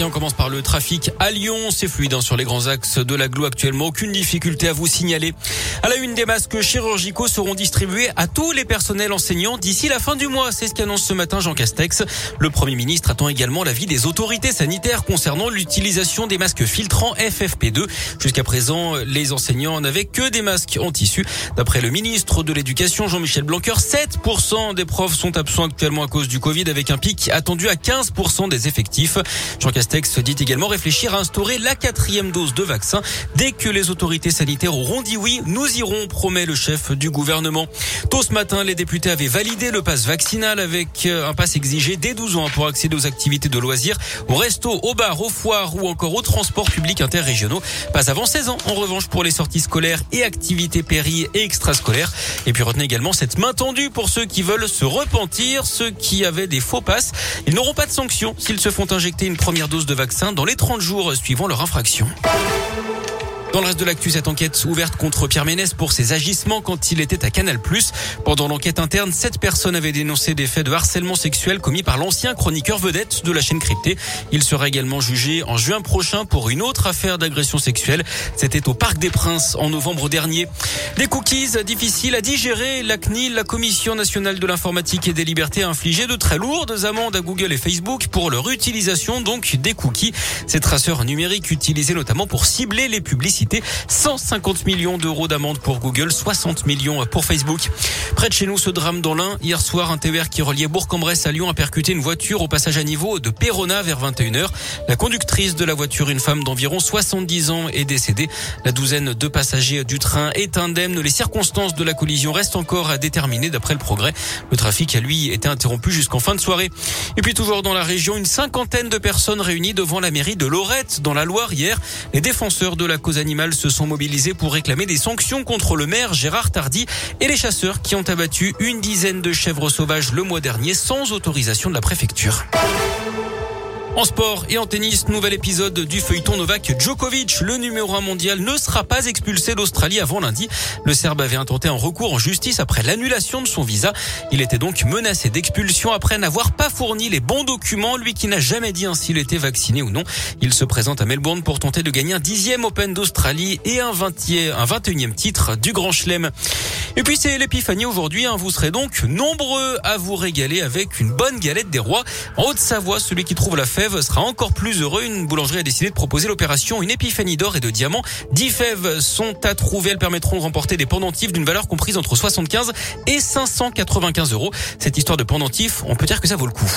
Et on commence par le trafic à Lyon. C'est fluide hein, sur les grands axes de l'agglo actuellement. Aucune difficulté à vous signaler. À la une, des masques chirurgicaux seront distribués à tous les personnels enseignants d'ici la fin du mois. C'est ce qu'annonce ce matin Jean Castex. Le Premier ministre attend également l'avis des autorités sanitaires concernant l'utilisation des masques filtrants FFP2. Jusqu'à présent, les enseignants n'avaient que des masques en tissu. D'après le ministre de l'Éducation, Jean-Michel Blanquer, 7% des profs sont absents actuellement à cause du Covid avec un pic attendu à 15% des effectifs. Texte dit également réfléchir à instaurer la quatrième dose de vaccin. Dès que les autorités sanitaires auront dit oui, nous irons, promet le chef du gouvernement. Tôt ce matin, les députés avaient validé le pass vaccinal avec euh, un pass exigé dès 12 ans pour accéder aux activités de loisirs, au resto, au bar, aux foires ou encore aux transports publics interrégionaux. Pas avant 16 ans, en revanche, pour les sorties scolaires et activités péri et extrascolaires. Et puis retenez également cette main tendue pour ceux qui veulent se repentir, ceux qui avaient des faux passes. Ils n'auront pas de sanction s'ils se font injecter une première dose de vaccin dans les 30 jours suivant leur infraction. Dans le reste de l'actu, cette enquête ouverte contre Pierre Ménès pour ses agissements quand il était à Canal+. Pendant l'enquête interne, sept personnes avaient dénoncé des faits de harcèlement sexuel commis par l'ancien chroniqueur vedette de la chaîne cryptée. Il sera également jugé en juin prochain pour une autre affaire d'agression sexuelle. C'était au Parc des Princes en novembre dernier. Des cookies difficiles à digérer. La CNIL, la Commission nationale de l'informatique et des libertés, a infligé de très lourdes amendes à Google et Facebook pour leur utilisation donc des cookies. Ces traceurs numériques utilisés notamment pour cibler les publicités 150 millions d'euros d'amende pour Google, 60 millions pour Facebook. Près de chez nous, ce drame dans l'Ain. Hier soir, un TER qui reliait Bourg-en-Bresse à Lyon a percuté une voiture au passage à niveau de Perona vers 21h. La conductrice de la voiture, une femme d'environ 70 ans, est décédée. La douzaine de passagers du train est indemne. Les circonstances de la collision restent encore à déterminer d'après le progrès. Le trafic a lui été interrompu jusqu'en fin de soirée. Et puis toujours dans la région, une cinquantaine de personnes réunies devant la mairie de Lorette dans la Loire hier. Les défenseurs de la cause animale se sont mobilisés pour réclamer des sanctions contre le maire Gérard Tardy et les chasseurs qui ont abattu une dizaine de chèvres sauvages le mois dernier sans autorisation de la préfecture. En sport et en tennis, nouvel épisode du feuilleton Novak Djokovic. Le numéro un mondial ne sera pas expulsé d'Australie avant lundi. Le Serbe avait intenté un recours en justice après l'annulation de son visa. Il était donc menacé d'expulsion après n'avoir pas fourni les bons documents, lui qui n'a jamais dit s'il était vacciné ou non. Il se présente à Melbourne pour tenter de gagner un dixième Open d'Australie et un vingtième, un vingt et titre du Grand Chelem. Et puis c'est l'épiphanie aujourd'hui. Hein. Vous serez donc nombreux à vous régaler avec une bonne galette des rois. En Haute-Savoie, celui qui trouve la fête sera encore plus heureux. Une boulangerie a décidé de proposer l'opération Une épiphanie d'or et de diamants. 10 fèves sont à trouver. Elles permettront de remporter des pendentifs d'une valeur comprise entre 75 et 595 euros. Cette histoire de pendentifs, on peut dire que ça vaut le coup.